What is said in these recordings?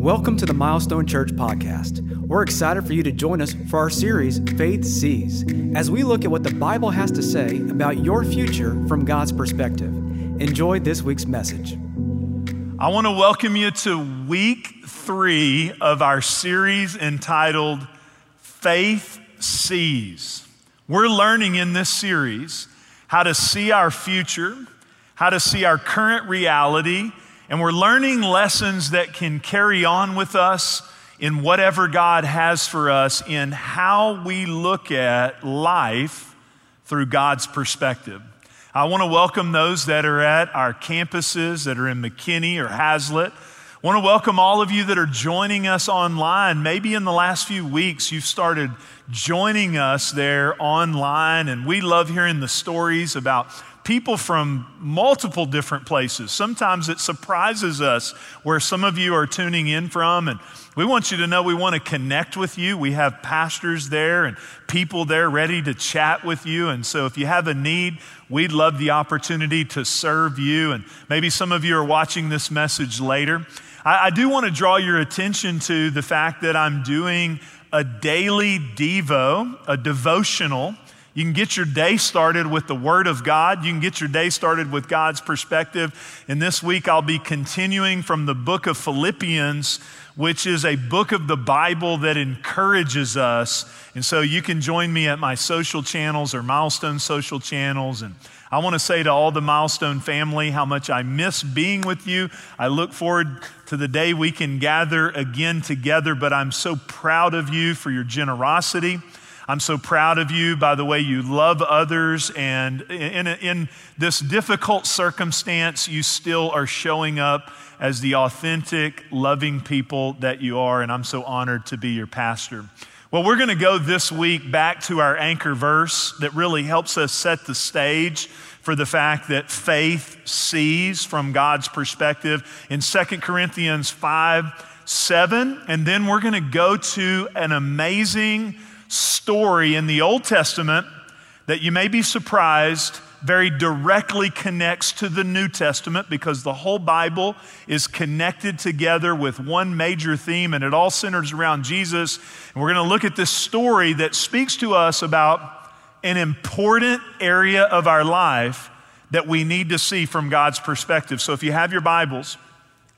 Welcome to the Milestone Church podcast. We're excited for you to join us for our series, Faith Sees, as we look at what the Bible has to say about your future from God's perspective. Enjoy this week's message. I want to welcome you to week three of our series entitled Faith Sees. We're learning in this series how to see our future, how to see our current reality, and we're learning lessons that can carry on with us in whatever God has for us in how we look at life through God's perspective. I want to welcome those that are at our campuses that are in McKinney or Haslet. I want to welcome all of you that are joining us online. Maybe in the last few weeks you've started joining us there online, and we love hearing the stories about people from multiple different places. Sometimes it surprises us where some of you are tuning in from, and we want you to know we want to connect with you. We have pastors there and people there ready to chat with you. And so if you have a need, we'd love the opportunity to serve you. And maybe some of you are watching this message later. I, I do want to draw your attention to the fact that I'm doing a daily Devo, a devotional you can get your day started with the Word of God. You can get your day started with God's perspective. And this week I'll be continuing from the book of Philippians, which is a book of the Bible that encourages us. And so you can join me at my social channels or milestone social channels. And I want to say to all the milestone family how much I miss being with you. I look forward to the day we can gather again together, but I'm so proud of you for your generosity. I'm so proud of you by the way you love others. And in, in, this difficult circumstance, you still are showing up as the authentic, loving people that you are. And I'm so honored to be your pastor. Well, we're going to go this week back to our anchor verse that really helps us set the stage for the fact that faith sees from God's perspective in 2 Corinthians 5 7. And then we're going to go to an amazing story in the Old Testament that you may be surprised very directly connects to the New Testament because the whole Bible is connected together with one major theme and it all centers around Jesus. And we're going to look at this story that speaks to us about an important area of our life that we need to see from God's perspective. So if you have your Bibles,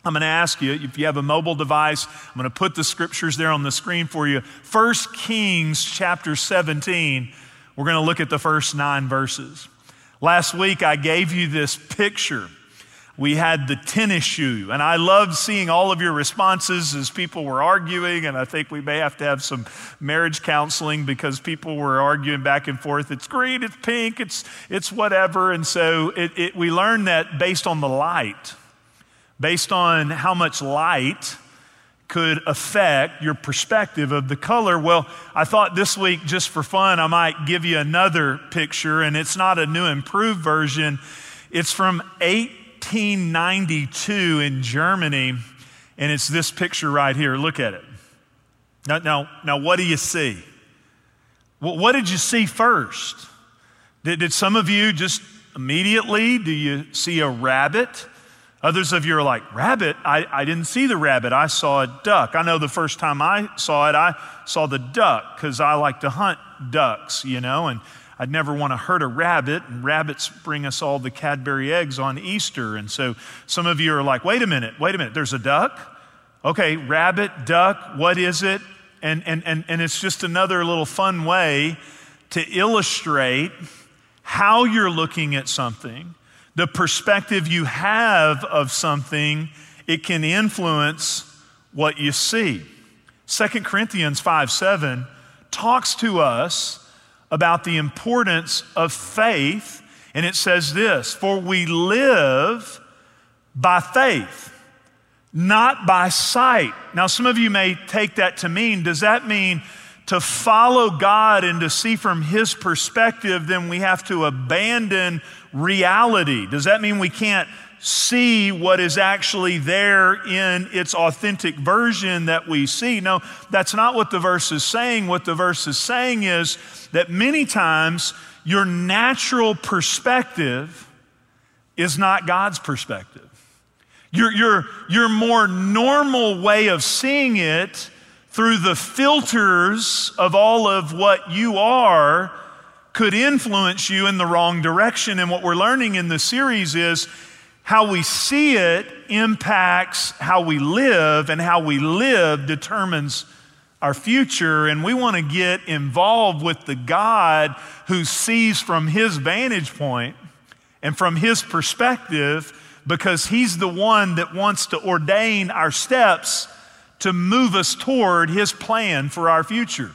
I'm going to ask you, if you have a mobile device, I'm going to put the scriptures there on the screen for you. First Kings chapter 17, we're going to look at the first nine verses. Last week, I gave you this picture. We had the tennis shoe, and I loved seeing all of your responses as people were arguing. And I think we may have to have some marriage counseling because people were arguing back and forth. It's green, it's pink, it's, it's whatever. And so it, it, we learned that based on the light based on how much light could affect your perspective of the color. Well, I thought this week, just for fun, I might give you another picture, and it's not a new improved version. It's from 1892 in Germany, and it's this picture right here. Look at it. Now, now, now what do you see? what did you see first? Did, did some of you just immediately, do you see a rabbit? Others of you are like, rabbit? I, I didn't see the rabbit. I saw a duck. I know the first time I saw it, I saw the duck because I like to hunt ducks, you know, and I'd never want to hurt a rabbit. And rabbits bring us all the Cadbury eggs on Easter. And so some of you are like, wait a minute, wait a minute, there's a duck? Okay, rabbit, duck, what is it? And, and, and, and it's just another little fun way to illustrate how you're looking at something the perspective you have of something, it can influence what you see. 2 Corinthians 5 7 talks to us about the importance of faith, and it says this For we live by faith, not by sight. Now, some of you may take that to mean, does that mean to follow God and to see from His perspective, then we have to abandon reality. Does that mean we can't see what is actually there in its authentic version that we see? No, that's not what the verse is saying. What the verse is saying is that many times your natural perspective is not God's perspective. Your, your, your more normal way of seeing it through the filters of all of what you are could influence you in the wrong direction. And what we're learning in the series is how we see it impacts how we live, and how we live determines our future. And we want to get involved with the God who sees from his vantage point and from his perspective because he's the one that wants to ordain our steps to move us toward his plan for our future.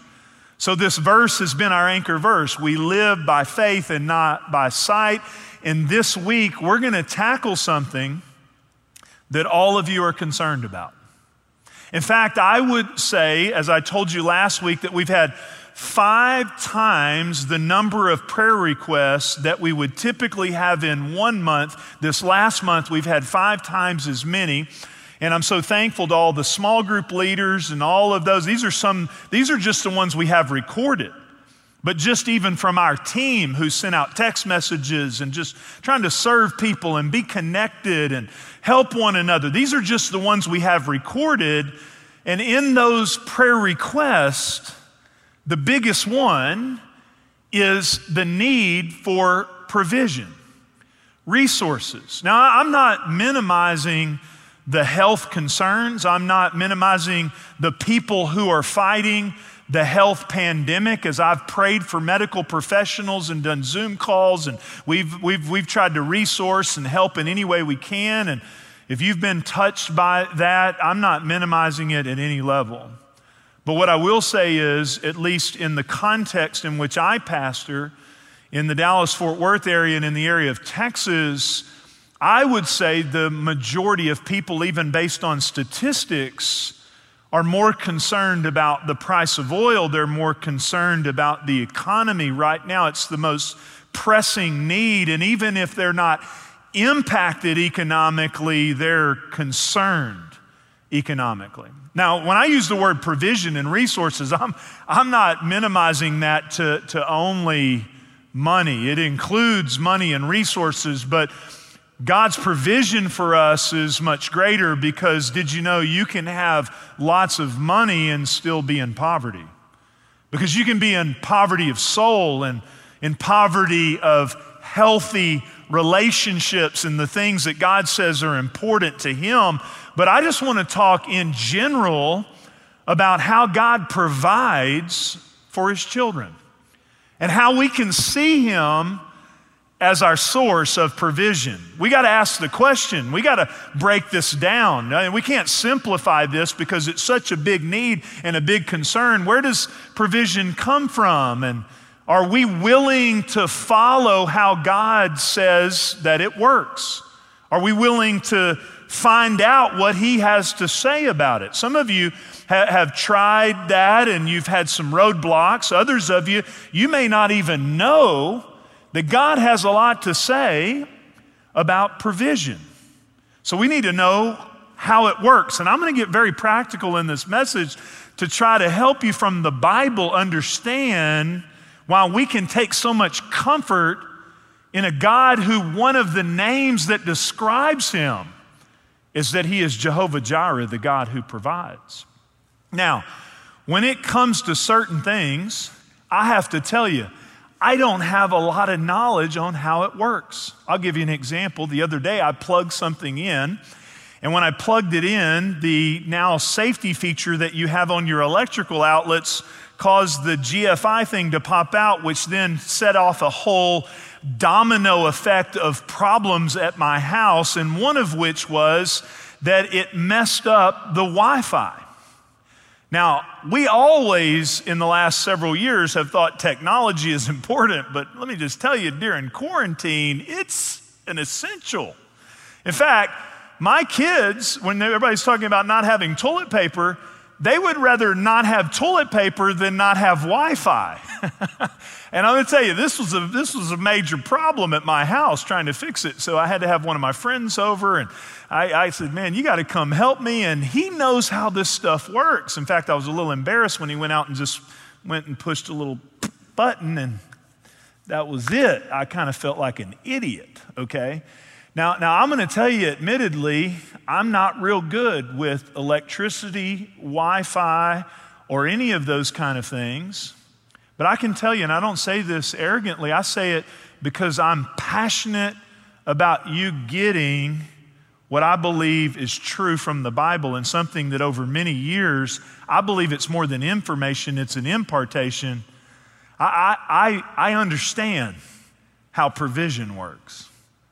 So, this verse has been our anchor verse. We live by faith and not by sight. And this week, we're going to tackle something that all of you are concerned about. In fact, I would say, as I told you last week, that we've had five times the number of prayer requests that we would typically have in one month. This last month, we've had five times as many. And I'm so thankful to all the small group leaders and all of those. These are some, these are just the ones we have recorded. But just even from our team who sent out text messages and just trying to serve people and be connected and help one another. These are just the ones we have recorded. And in those prayer requests, the biggest one is the need for provision, resources. Now, I'm not minimizing the health concerns, I'm not minimizing the people who are fighting the health pandemic as I've prayed for medical professionals and done Zoom calls, and we've, we've, we've tried to resource and help in any way we can. And if you've been touched by that, I'm not minimizing it at any level. But what I will say is, at least in the context in which I pastor, in the Dallas Fort Worth area and in the area of Texas, I would say the majority of people, even based on statistics, are more concerned about the price of oil. They're more concerned about the economy right now. It's the most pressing need. And even if they're not impacted economically, they're concerned economically. Now, when I use the word provision and resources, I'm, I'm not minimizing that to, to only money. It includes money and resources, but God's provision for us is much greater because did you know you can have lots of money and still be in poverty? Because you can be in poverty of soul and in poverty of healthy relationships and the things that God says are important to Him. But I just want to talk in general about how God provides for His children and how we can see Him as our source of provision. We got to ask the question. We got to break this down. I mean, we can't simplify this because it's such a big need and a big concern. Where does provision come from? And are we willing to follow how God says that it works? Are we willing to find out what He has to say about it? Some of you ha- have tried that and you've had some roadblocks. Others of you, you may not even know that God has a lot to say about provision. So we need to know how it works. And I'm going to get very practical in this message to try to help you from the Bible understand why we can take so much comfort in a God who one of the names that describes him is that he is Jehovah Jireh, the God who provides. Now, when it comes to certain things, I have to tell you, I don't have a lot of knowledge on how it works. I'll give you an example. The other day, I plugged something in, and when I plugged it in, the now safety feature that you have on your electrical outlets caused the GFI thing to pop out, which then set off a whole domino effect of problems at my house, and one of which was that it messed up the Wi Fi. Now, we always, in the last several years, have thought technology is important, but let me just tell you, during quarantine, it's an essential. In fact, my kids, when everybody's talking about not having toilet paper, they would rather not have toilet paper than not have Wi Fi. and I'm going to tell you, this was, a, this was a major problem at my house trying to fix it. So I had to have one of my friends over, and I, I said, Man, you got to come help me. And he knows how this stuff works. In fact, I was a little embarrassed when he went out and just went and pushed a little button, and that was it. I kind of felt like an idiot, okay? Now, now I'm going to tell you, admittedly, I'm not real good with electricity, Wi Fi, or any of those kind of things. But I can tell you, and I don't say this arrogantly, I say it because I'm passionate about you getting what I believe is true from the Bible and something that over many years, I believe it's more than information, it's an impartation. I, I, I understand how provision works.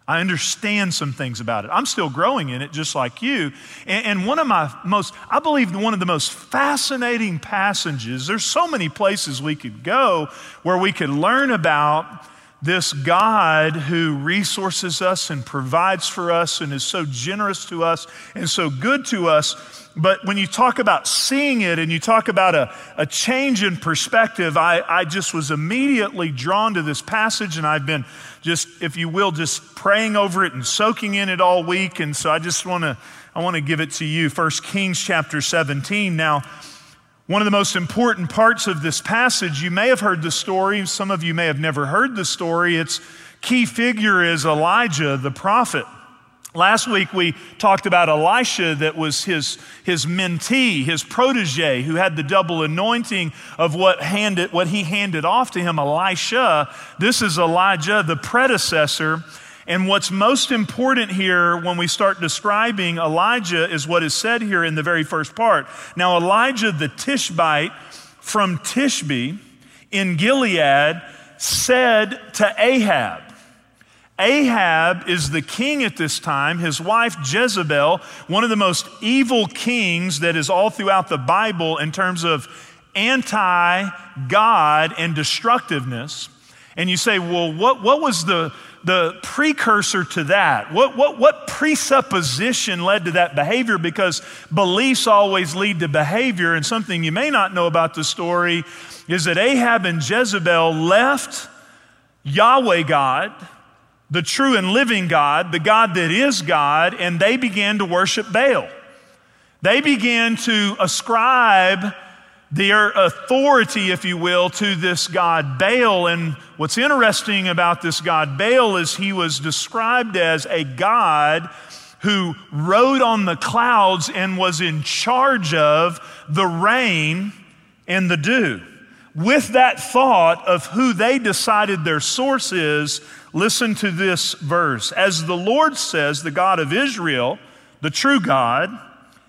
I understand some things about it. I'm still growing in it just like you. And, and, one of my most, I believe, one of the most fascinating passages, there's so many places we could go where we could learn about this God who resources us and provides for us and is so generous to us and so good to us. But when you talk about seeing it and you talk about a, a change in perspective, I, I just was immediately drawn to this passage and I've been just, if you will, just praying over it and soaking in it all week. And so I just want to, I want to give it to you. First Kings chapter 17. Now, one of the most important parts of this passage, you may have heard the story, some of you may have never heard the story. Its key figure is Elijah, the prophet. Last week we talked about Elisha, that was his, his mentee, his protege, who had the double anointing of what, handed, what he handed off to him, Elisha. This is Elijah, the predecessor. And what's most important here when we start describing Elijah is what is said here in the very first part. Now, Elijah the Tishbite from Tishbe in Gilead said to Ahab, Ahab is the king at this time. His wife Jezebel, one of the most evil kings that is all throughout the Bible in terms of anti God and destructiveness. And you say, well, what, what was the, the precursor to that? What, what, what presupposition led to that behavior? Because beliefs always lead to behavior. And something you may not know about the story is that Ahab and Jezebel left Yahweh God, the true and living God, the God that is God, and they began to worship Baal. They began to ascribe their authority, if you will, to this God Baal. And what's interesting about this God Baal is he was described as a God who rode on the clouds and was in charge of the rain and the dew. With that thought of who they decided their source is, listen to this verse. As the Lord says, the God of Israel, the true God,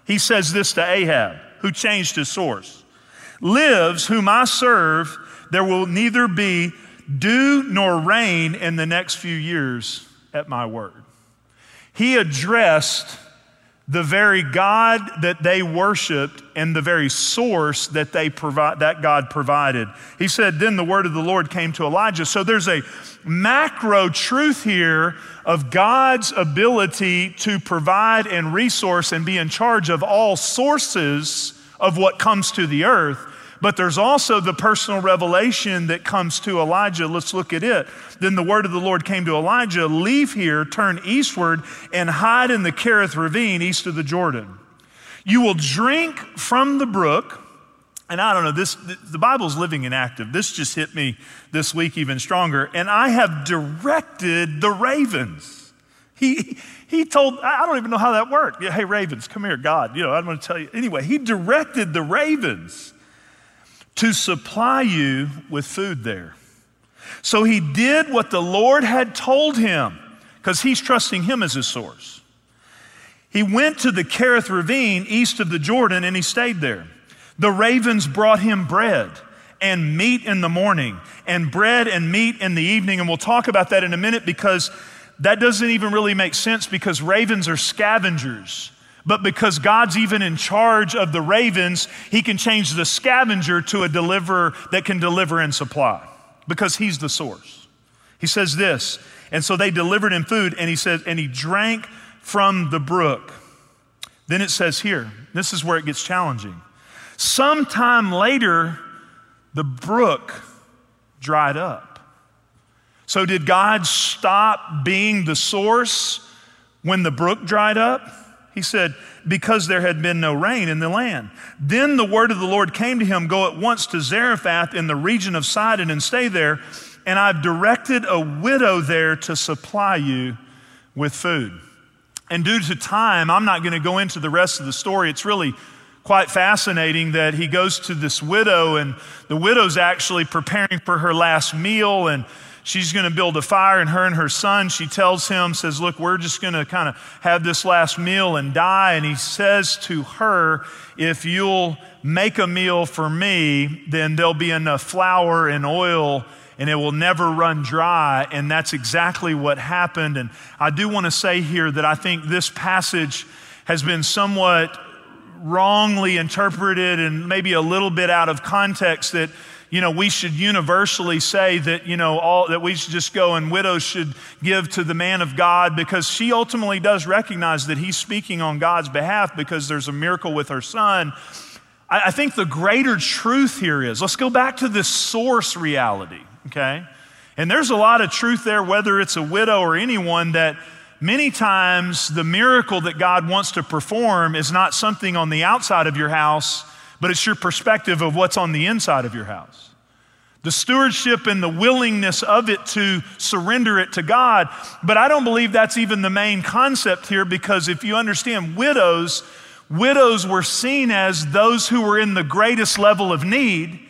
he says this to Ahab, who changed his source lives, whom I serve, there will neither be dew nor rain in the next few years at my word. He addressed the very God that they worshiped and the very source that they provide that God provided. He said, Then the word of the Lord came to Elijah. So there's a macro truth here of God's ability to provide and resource and be in charge of all sources of what comes to the earth. But there's also the personal revelation that comes to Elijah. Let's look at it. Then the word of the Lord came to Elijah Leave here, turn eastward, and hide in the Kerith ravine east of the Jordan. You will drink from the brook. And I don't know, this, the Bible's living and active. This just hit me this week even stronger. And I have directed the ravens. He, he told, I don't even know how that worked. Hey, ravens, come here, God. You know, I'm going to tell you. Anyway, he directed the ravens to supply you with food there. So he did what the Lord had told him because he's trusting him as his source. He went to the Kerith ravine east of the Jordan and he stayed there. The ravens brought him bread and meat in the morning and bread and meat in the evening. And we'll talk about that in a minute because that doesn't even really make sense because ravens are scavengers. But because God's even in charge of the ravens, he can change the scavenger to a deliverer that can deliver and supply because he's the source. He says this, and so they delivered him food, and he says, and he drank from the brook. Then it says here, this is where it gets challenging. Sometime later, the brook dried up. So, did God stop being the source when the brook dried up? He said, Because there had been no rain in the land. Then the word of the Lord came to him Go at once to Zarephath in the region of Sidon and stay there, and I've directed a widow there to supply you with food. And due to time, I'm not going to go into the rest of the story. It's really quite fascinating that he goes to this widow, and the widow's actually preparing for her last meal, and she's going to build a fire, and her and her son, she tells him, says, Look, we're just going to kind of have this last meal and die. And he says to her, If you'll make a meal for me, then there'll be enough flour and oil and it will never run dry. And that's exactly what happened. And I do want to say here that I think this passage has been somewhat wrongly interpreted and maybe a little bit out of context that you know we should universally say that you know all that we should just go and widows should give to the man of god because she ultimately does recognize that he's speaking on god's behalf because there's a miracle with her son I, I think the greater truth here is let's go back to this source reality okay? And there's a lot of truth there, whether it's a widow or anyone, that many times the miracle that God wants to perform is not something on the outside of your house, but it's your perspective of what's on the inside of your house. The stewardship and the willingness of it to surrender it to God. But I don't believe that's even the main concept here because if you understand widows, widows were seen as those who were in the greatest level of need.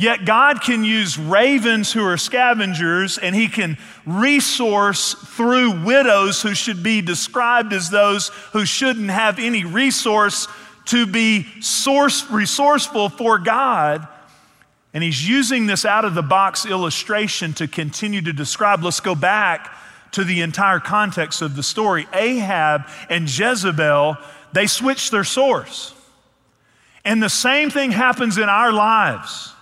Yet God can use ravens who are scavengers, and He can resource through widows who should be described as those who shouldn't have any resource to be source, resourceful for God. And He's using this out of the box illustration to continue to describe. Let's go back to the entire context of the story. Ahab and Jezebel, they switched their source. And the same thing happens in our lives.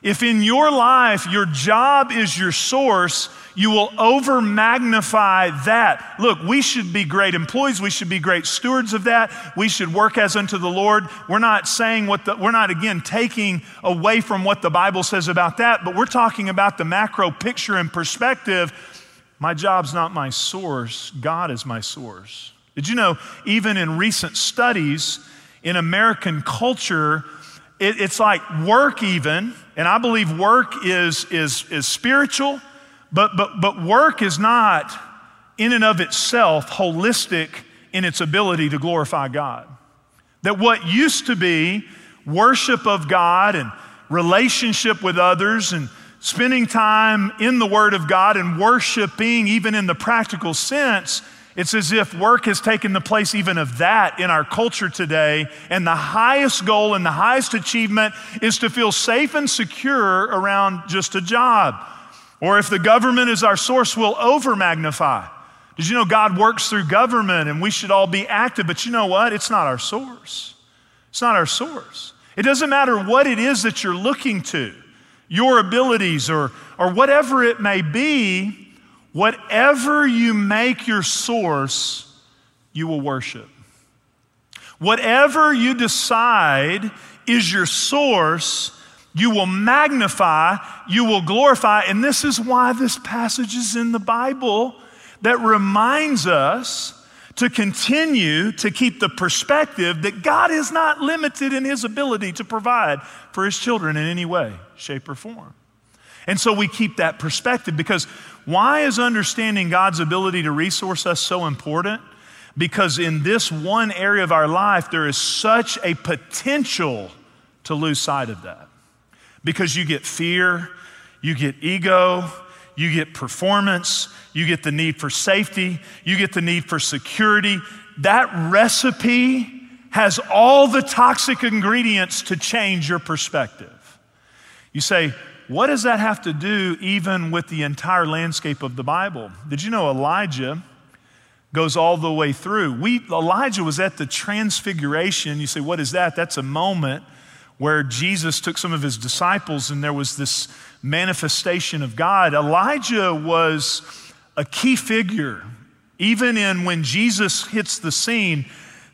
If in your life your job is your source, you will over magnify that. Look, we should be great employees. We should be great stewards of that. We should work as unto the Lord. We're not saying what the, we're not again taking away from what the Bible says about that, but we're talking about the macro picture and perspective. My job's not my source, God is my source. Did you know, even in recent studies in American culture, it, it's like work, even, and I believe work is, is, is spiritual, but, but, but work is not in and of itself holistic in its ability to glorify God. That what used to be worship of God and relationship with others and spending time in the Word of God and worshiping, even in the practical sense, it's as if work has taken the place even of that in our culture today. And the highest goal and the highest achievement is to feel safe and secure around just a job. Or if the government is our source, we'll over magnify. Did you know God works through government and we should all be active? But you know what? It's not our source. It's not our source. It doesn't matter what it is that you're looking to, your abilities or, or whatever it may be, Whatever you make your source, you will worship. Whatever you decide is your source, you will magnify, you will glorify. And this is why this passage is in the Bible that reminds us to continue to keep the perspective that God is not limited in his ability to provide for his children in any way, shape, or form. And so we keep that perspective because why is understanding God's ability to resource us so important? Because in this one area of our life, there is such a potential to lose sight of that. Because you get fear, you get ego, you get performance, you get the need for safety, you get the need for security. That recipe has all the toxic ingredients to change your perspective. You say, what does that have to do even with the entire landscape of the Bible? Did you know Elijah goes all the way through? We, Elijah was at the transfiguration. You say, what is that? That's a moment where Jesus took some of his disciples and there was this manifestation of God. Elijah was a key figure. Even in when Jesus hits the scene,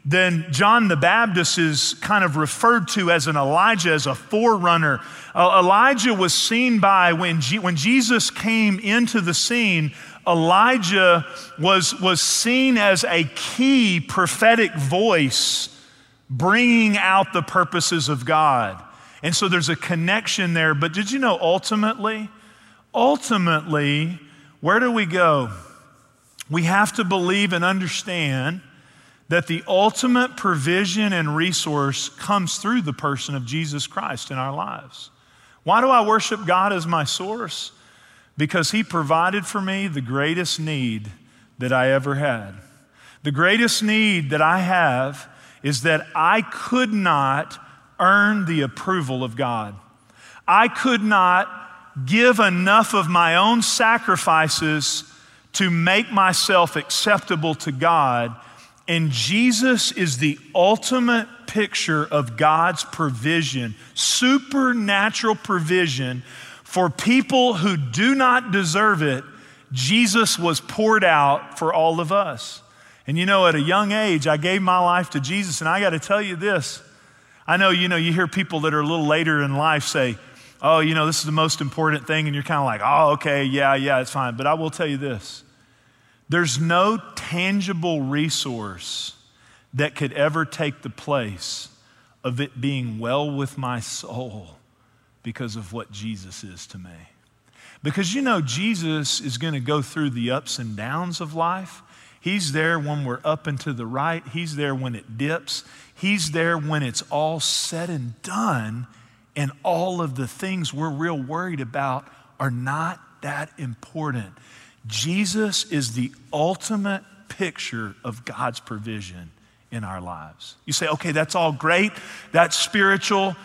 then John the Baptist is kind of referred to as an Elijah, as a forerunner. Uh, Elijah was seen by, when, G- when Jesus came into the scene, Elijah was, was seen as a key prophetic voice bringing out the purposes of God. And so there's a connection there. But did you know ultimately, ultimately, where do we go? we have to believe and understand that the ultimate provision and resource comes through the person of Jesus Christ in our lives. Why do I worship God as my source? Because He provided for me the greatest need that I ever had. The greatest need that I have is that I could not earn the approval of God. I could not give enough of my own sacrifices to make myself acceptable to God. And Jesus is the ultimate picture of God's provision, supernatural provision for people who do not deserve it. Jesus was poured out for all of us. And you know, at a young age, I gave my life to Jesus, and I got to tell you this. I know, you know, you hear people that are a little later in life say, oh, you know, this is the most important thing, and you're kind of like, oh, okay, yeah, yeah, it's fine. But I will tell you this there's no tangible resource that could ever take the place of it being well with my soul because of what Jesus is to me. Because you know, Jesus is going to go through the ups and downs of life. He's there when we're up and to the right, He's there when it dips, He's there when it's all said and done, and all of the things we're real worried about are not that important. Jesus is the ultimate picture of God's provision in our lives. You say, okay, that's all great, that's spiritual.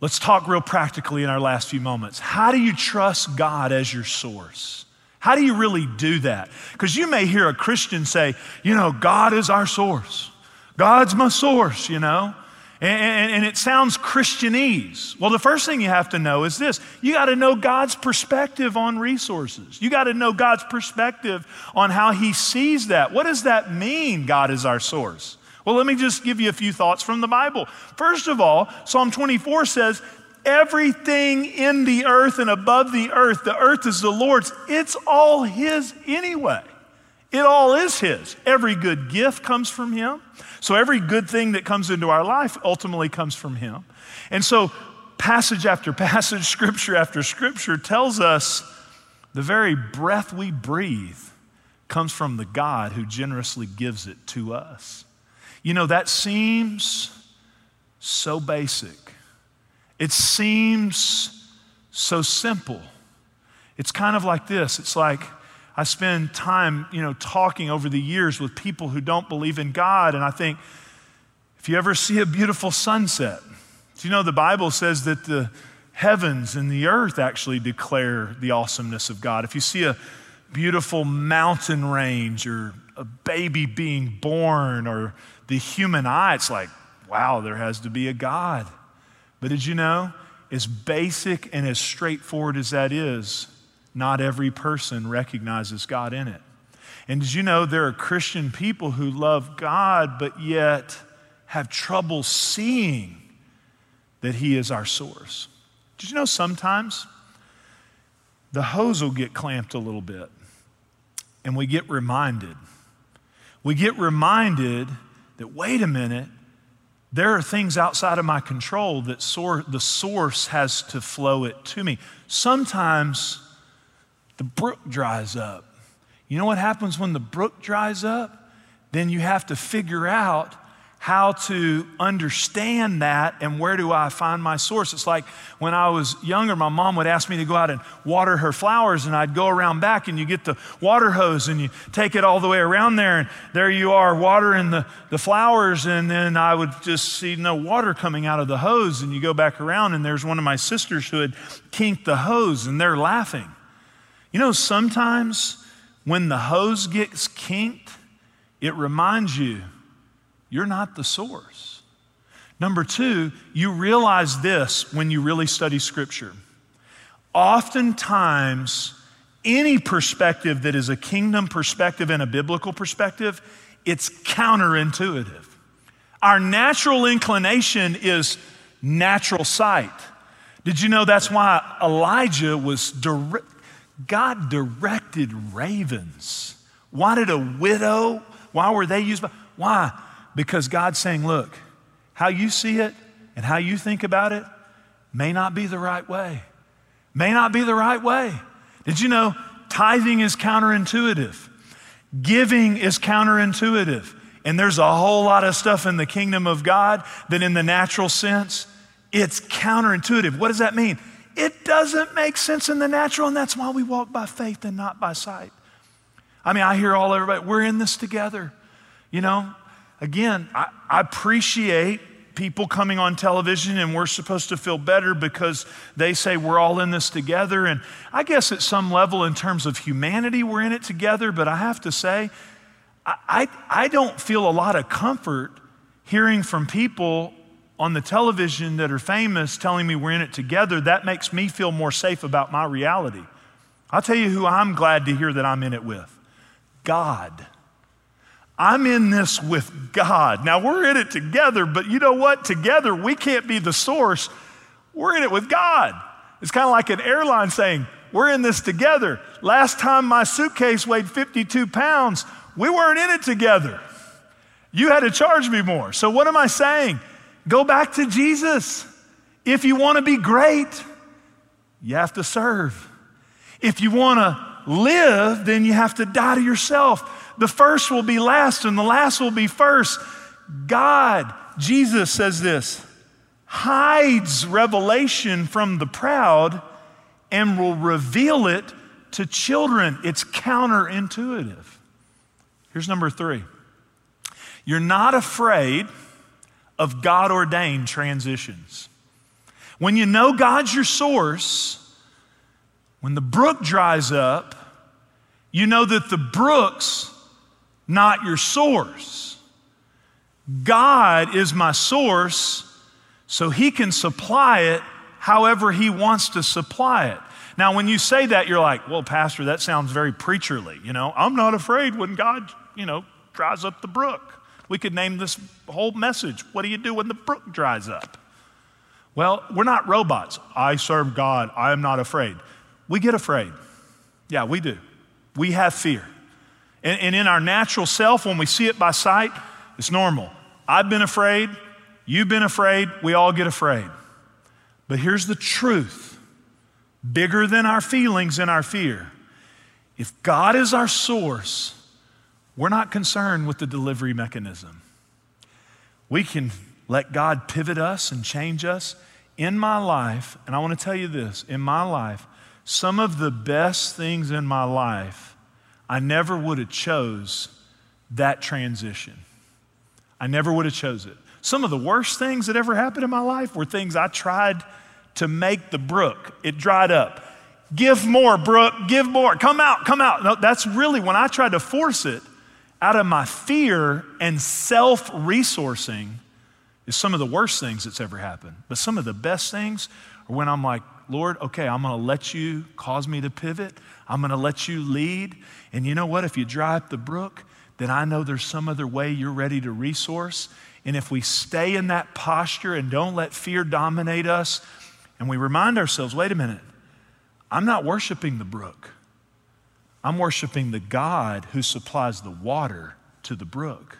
Let's talk real practically in our last few moments. How do you trust God as your source? How do you really do that? Because you may hear a Christian say, you know, God is our source. God's my source, you know. And, and, and, it sounds Christianese. Well, the first thing you have to know is this you got to know God's perspective on resources. You got to know God's perspective on how He sees that. What does that mean, God is our source? Well, let me just give you a few thoughts from the Bible. First of all, Psalm 24 says, Everything in the earth and above the earth, the earth is the Lord's. It's all His anyway. It all is His. Every good gift comes from Him. So every good thing that comes into our life ultimately comes from Him. And so, passage after passage, scripture after scripture tells us the very breath we breathe comes from the God who generously gives it to us. You know, that seems so basic. It seems so simple. It's kind of like this. It's like I spend time, you know, talking over the years with people who don't believe in God, and I think, if you ever see a beautiful sunset, do you know the Bible says that the heavens and the earth actually declare the awesomeness of God? If you see a beautiful mountain range or a baby being born or the human eye, it's like, wow, there has to be a God. But did you know, as basic and as straightforward as that is, not every person recognizes God in it. And did you know there are Christian people who love God, but yet have trouble seeing that He is our source? Did you know sometimes the hose will get clamped a little bit and we get reminded? We get reminded that, wait a minute, there are things outside of my control that sor- the source has to flow it to me. Sometimes the brook dries up. You know what happens when the brook dries up? Then you have to figure out how to understand that and where do I find my source. It's like when I was younger, my mom would ask me to go out and water her flowers, and I'd go around back and you get the water hose and you take it all the way around there, and there you are watering the, the flowers, and then I would just see no water coming out of the hose, and you go back around, and there's one of my sisters who had kinked the hose, and they're laughing. You know, sometimes when the hose gets kinked, it reminds you you're not the source. Number two, you realize this when you really study Scripture. Oftentimes, any perspective that is a kingdom perspective and a biblical perspective, it's counterintuitive. Our natural inclination is natural sight. Did you know that's why Elijah was direct? God directed ravens. Why did a widow, why were they used by? Why? Because God's saying, look, how you see it and how you think about it may not be the right way. May not be the right way. Did you know tithing is counterintuitive? Giving is counterintuitive. And there's a whole lot of stuff in the kingdom of God that, in the natural sense, it's counterintuitive. What does that mean? It doesn't make sense in the natural, and that's why we walk by faith and not by sight. I mean, I hear all everybody, we're in this together. You know, again, I, I appreciate people coming on television and we're supposed to feel better because they say we're all in this together. And I guess at some level, in terms of humanity, we're in it together. But I have to say, I, I, I don't feel a lot of comfort hearing from people on the television that are famous telling me we're in it together. That makes me feel more safe about my reality. I'll tell you who I'm glad to hear that I'm in it with God. I'm in this with God. Now we're in it together, but you know what? Together we can't be the source. We're in it with God. It's kind of like an airline saying, We're in this together. Last time my suitcase weighed 52 pounds, we weren't in it together. You had to charge me more. So what am I saying? Go back to Jesus. If you want to be great, you have to serve. If you want to live, then you have to die to yourself the first will be last and the last will be first. God, Jesus says this, hides revelation from the proud and will reveal it to children. It's counterintuitive. Here's number three you're not afraid of God ordained transitions. When you know God's your source, when the brook dries up, you know that the brooks not your source. God is my source, so He can supply it however He wants to supply it. Now, when you say that, you're like, well, Pastor, that sounds very preacherly. You know, I'm not afraid when God, you know, dries up the brook. We could name this whole message, What do you do when the brook dries up? Well, we're not robots. I serve God. I am not afraid. We get afraid. Yeah, we do. We have fear. And, and in our natural self, when we see it by sight, it's normal. I've been afraid. You've been afraid. We all get afraid. But here's the truth bigger than our feelings and our fear. If God is our source, we're not concerned with the delivery mechanism. We can let God pivot us and change us. In my life, and I want to tell you this in my life, some of the best things in my life I never would have chose that transition. I never would have chose it. Some of the worst things that ever happened in my life were things I tried to make the brook. It dried up. Give more, brook, give more. Come out, come out. No, that's really when I tried to force it out of my fear and self resourcing is some of the worst things that's ever happened. But some of the best things are when I'm like, Lord, okay, I'm going to let you cause me to pivot. I'm going to let you lead. And you know what? If you dry up the brook, then I know there's some other way you're ready to resource. And if we stay in that posture and don't let fear dominate us, and we remind ourselves, wait a minute, I'm not worshiping the brook. I'm worshiping the God who supplies the water to the brook.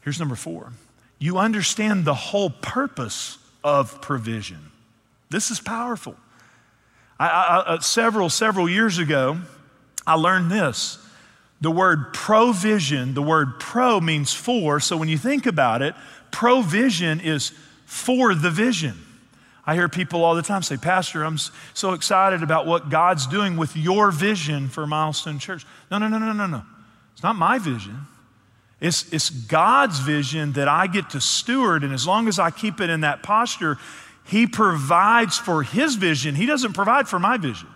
Here's number four you understand the whole purpose of provision. This is powerful. I, I, uh, several, several years ago, I learned this. The word provision, the word pro means for. So when you think about it, provision is for the vision. I hear people all the time say, Pastor, I'm so excited about what God's doing with your vision for Milestone Church. No, no, no, no, no, no. It's not my vision. It's, it's God's vision that I get to steward. And as long as I keep it in that posture, he provides for His vision, He doesn't provide for my vision.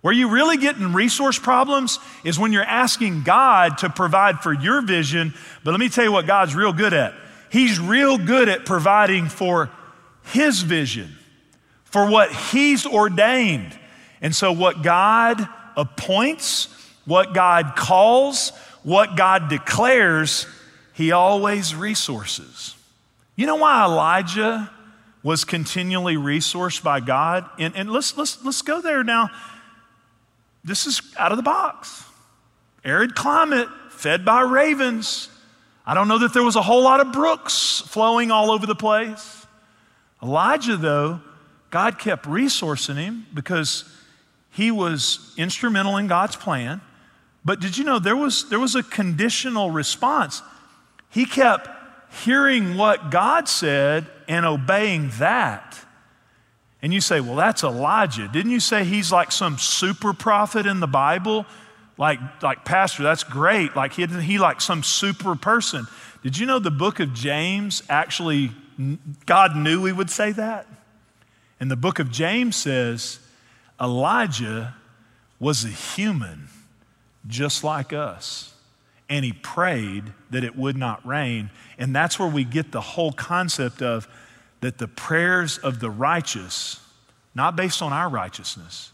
Where you really get in resource problems is when you're asking God to provide for your vision. But let me tell you what God's real good at. He's real good at providing for His vision, for what He's ordained. And so, what God appoints, what God calls, what God declares, He always resources. You know why Elijah was continually resourced by God. And, and let's, let's, let's go there now. This is out of the box. Arid climate, fed by ravens. I don't know that there was a whole lot of brooks flowing all over the place. Elijah, though, God kept resourcing him because he was instrumental in God's plan. But did you know there was, there was a conditional response? He kept hearing what God said and obeying that. And you say, well, that's Elijah. Didn't you say he's like some super prophet in the Bible? Like, like Pastor, that's great. Like he, he like some super person. Did you know the book of James actually, God knew we would say that? And the book of James says Elijah was a human just like us. And he prayed that it would not rain. And that's where we get the whole concept of that the prayers of the righteous, not based on our righteousness,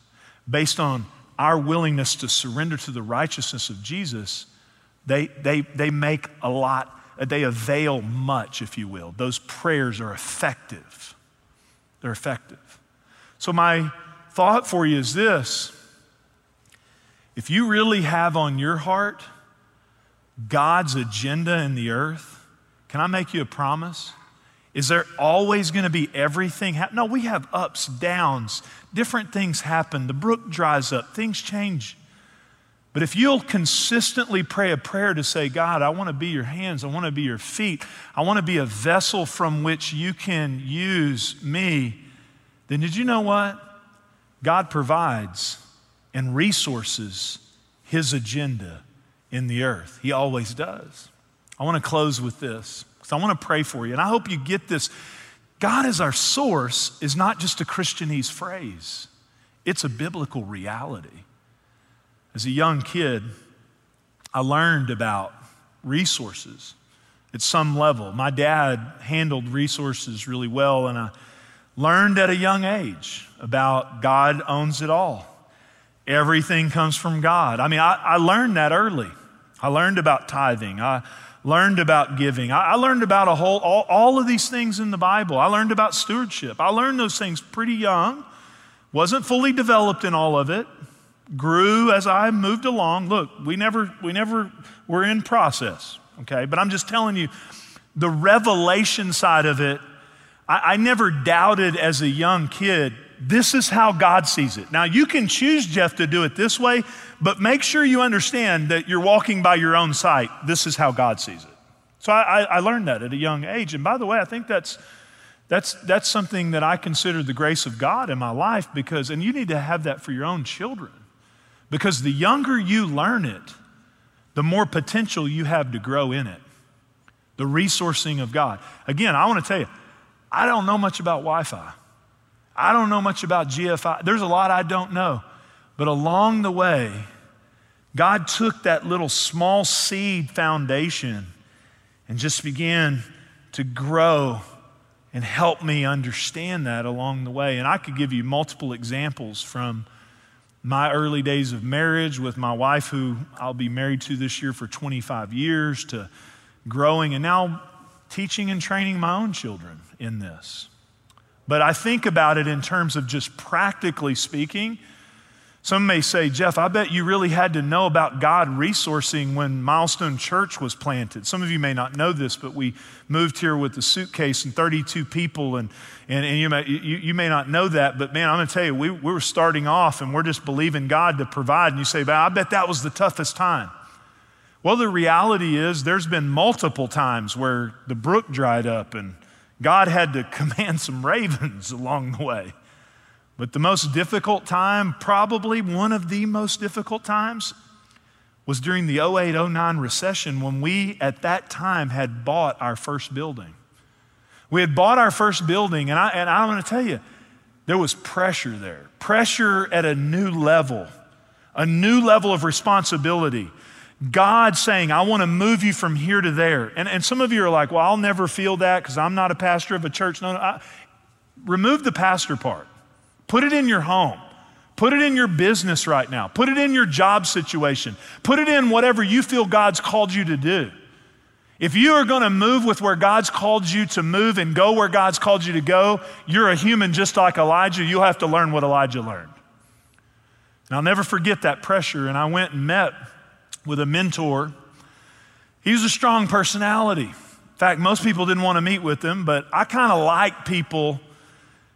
based on our willingness to surrender to the righteousness of Jesus, they, they, they make a lot, they avail much, if you will. Those prayers are effective. They're effective. So, my thought for you is this if you really have on your heart God's agenda in the earth, can I make you a promise? Is there always going to be everything? Ha- no, we have ups, downs, different things happen. The brook dries up, things change. But if you'll consistently pray a prayer to say, God, I want to be your hands, I want to be your feet, I want to be a vessel from which you can use me, then did you know what? God provides and resources his agenda in the earth. He always does. I want to close with this because I want to pray for you. And I hope you get this. God is our source is not just a Christianese phrase, it's a biblical reality. As a young kid, I learned about resources at some level. My dad handled resources really well, and I learned at a young age about God owns it all. Everything comes from God. I mean, I, I learned that early. I learned about tithing. I learned about giving. I, learned about a whole, all, all of these things in the Bible. I learned about stewardship. I learned those things pretty young. Wasn't fully developed in all of it. Grew as I moved along. Look, we never, we never were in process, okay? But I'm just telling you, the revelation side of it, I, I never doubted as a young kid this is how God sees it. Now, you can choose, Jeff, to do it this way, but make sure you understand that you're walking by your own sight. This is how God sees it. So I, I learned that at a young age. And by the way, I think that's, that's, that's something that I consider the grace of God in my life because, and you need to have that for your own children. Because the younger you learn it, the more potential you have to grow in it. The resourcing of God. Again, I want to tell you, I don't know much about Wi Fi. I don't know much about GFI. There's a lot I don't know. But along the way, God took that little small seed foundation and just began to grow and help me understand that along the way. And I could give you multiple examples from my early days of marriage with my wife, who I'll be married to this year for 25 years, to growing and now teaching and training my own children in this. But I think about it in terms of just practically speaking. Some may say, Jeff, I bet you really had to know about God resourcing when Milestone Church was planted. Some of you may not know this, but we moved here with a suitcase and 32 people, and, and, and you, may, you, you, may not know that, but man, I'm going to tell you, we, we were starting off and we're just believing God to provide. And you say, I bet that was the toughest time. Well, the reality is there's been multiple times where the brook dried up and God had to command some ravens along the way. But the most difficult time, probably one of the most difficult times, was during the 08 09 recession when we at that time had bought our first building. We had bought our first building, and, I, and I'm going to tell you, there was pressure there. Pressure at a new level, a new level of responsibility. God saying, I want to move you from here to there. And, and some of you are like, well, I'll never feel that because I'm not a pastor of a church. No, no. I, remove the pastor part. Put it in your home. Put it in your business right now. Put it in your job situation. Put it in whatever you feel God's called you to do. If you are going to move with where God's called you to move and go where God's called you to go, you're a human just like Elijah. You'll have to learn what Elijah learned. And I'll never forget that pressure. And I went and met with a mentor. He was a strong personality. In fact, most people didn't want to meet with him, but I kind of like people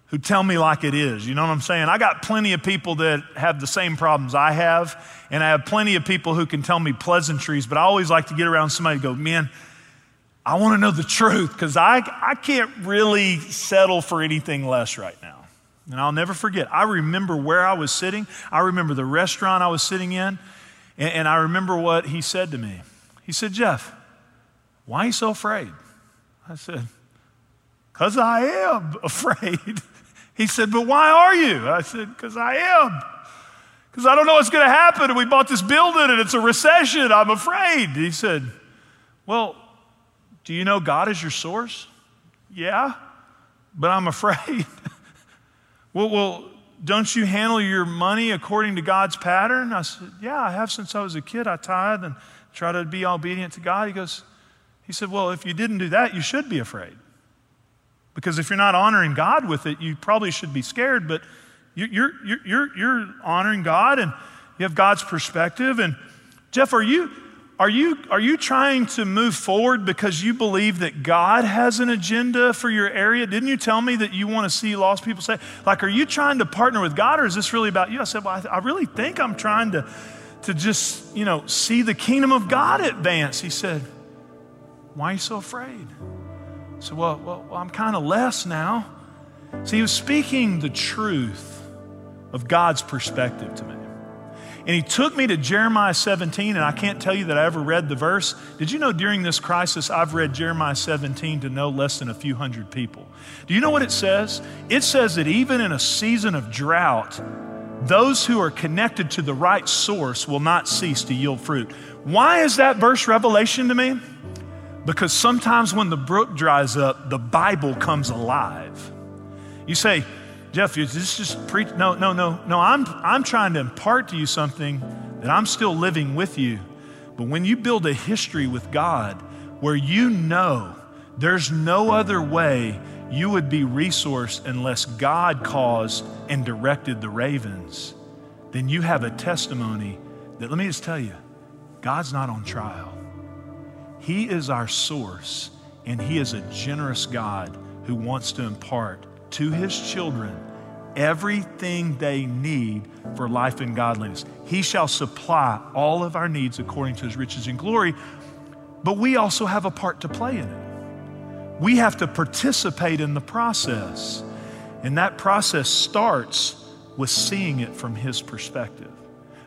who tell me like it is. You know what I'm saying? I got plenty of people that have the same problems I have, and I have plenty of people who can tell me pleasantries, but I always like to get around somebody and go, man, I want to know the truth because I, I can't really settle for anything less right now. And I'll never forget, I remember where I was sitting. I remember the restaurant I was sitting in. And, and I remember what he said to me. He said, Jeff, why are you so afraid? I said, Because I am afraid. He said, But why are you? I said, Because I am. Because I don't know what's going to happen. And we bought this building and it's a recession. I'm afraid. He said, Well, do you know God is your source? Yeah, but I'm afraid. well, well, don't you handle your money according to God's pattern? I said, Yeah, I have since I was a kid. I tithe and try to be obedient to God. He goes, He said, Well, if you didn't do that, you should be afraid. Because if you're not honoring God with it, you probably should be scared, but you're, you're, you're, you're honoring God and you have God's perspective. And Jeff, are you, are you, are you trying to move forward because you believe that God has an agenda for your area? Didn't you tell me that you want to see lost people say, like, are you trying to partner with God or is this really about you? I said, well, I, th- I really think I'm trying to, to just, you know, see the kingdom of God advance. He said, why are you so afraid? I said, well, well, well I'm kind of less now. See, he was speaking the truth of God's perspective to me. And he took me to Jeremiah 17, and I can't tell you that I ever read the verse. Did you know during this crisis, I've read Jeremiah 17 to no less than a few hundred people? Do you know what it says? It says that even in a season of drought, those who are connected to the right source will not cease to yield fruit. Why is that verse revelation to me? Because sometimes when the brook dries up, the Bible comes alive. You say, Jeff, is this just preach? No, no, no, no. I'm, I'm trying to impart to you something that I'm still living with you. But when you build a history with God where you know there's no other way you would be resourced unless God caused and directed the ravens, then you have a testimony that, let me just tell you, God's not on trial. He is our source, and He is a generous God who wants to impart to his children everything they need for life and godliness. He shall supply all of our needs according to his riches and glory, but we also have a part to play in it. We have to participate in the process, and that process starts with seeing it from his perspective.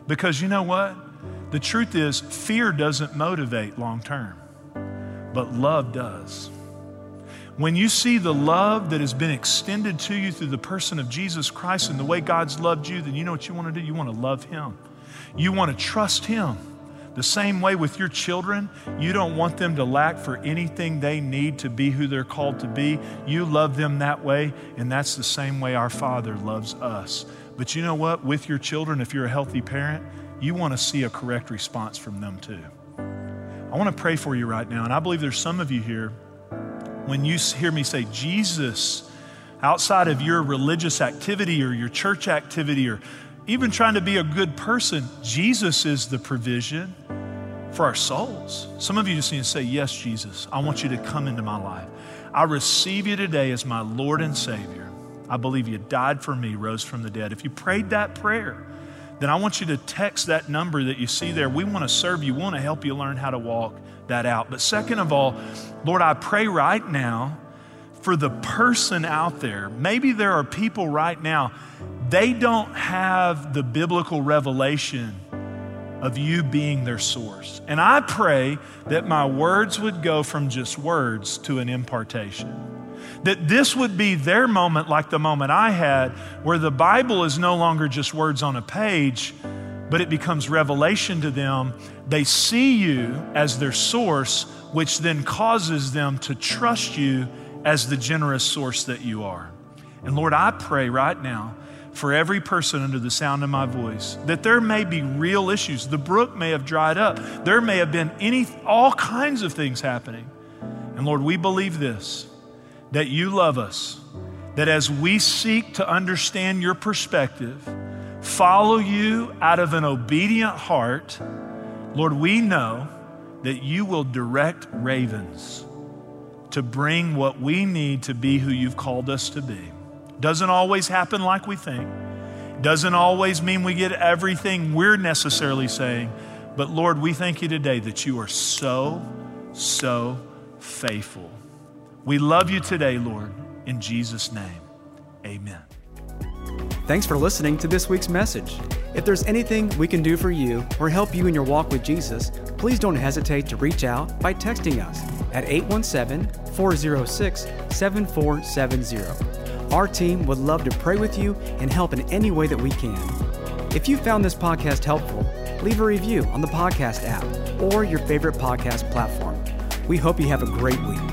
Because you know what? The truth is, fear doesn't motivate long term, but love does. When you see the love that has been extended to you through the person of Jesus Christ and the way God's loved you, then you know what you want to do? You want to love Him. You want to trust Him. The same way with your children, you don't want them to lack for anything they need to be who they're called to be. You love them that way, and that's the same way our Father loves us. But you know what? With your children, if you're a healthy parent, you want to see a correct response from them too. I want to pray for you right now, and I believe there's some of you here when you hear me say Jesus, outside of your religious activity or your church activity or even trying to be a good person, Jesus is the provision for our souls. Some of you just need to say, Yes, Jesus, I want you to come into my life. I receive you today as my Lord and Savior. I believe you died for me, rose from the dead. If you prayed that prayer, then I want you to text that number that you see there. We want to serve you, we want to help you learn how to walk that out. But second of all, Lord, I pray right now for the person out there. Maybe there are people right now, they don't have the biblical revelation of you being their source. And I pray that my words would go from just words to an impartation. That this would be their moment, like the moment I had, where the Bible is no longer just words on a page, but it becomes revelation to them. They see you as their source, which then causes them to trust you as the generous source that you are. And Lord, I pray right now for every person under the sound of my voice that there may be real issues. The brook may have dried up. There may have been any all kinds of things happening. And Lord, we believe this that you love us. That as we seek to understand your perspective, follow you out of an obedient heart, Lord, we know that you will direct ravens to bring what we need to be who you've called us to be. Doesn't always happen like we think. Doesn't always mean we get everything we're necessarily saying. But Lord, we thank you today that you are so, so faithful. We love you today, Lord. In Jesus' name, amen. Thanks for listening to this week's message. If there's anything we can do for you or help you in your walk with Jesus, please don't hesitate to reach out by texting us at 817 406 7470. Our team would love to pray with you and help in any way that we can. If you found this podcast helpful, leave a review on the podcast app or your favorite podcast platform. We hope you have a great week.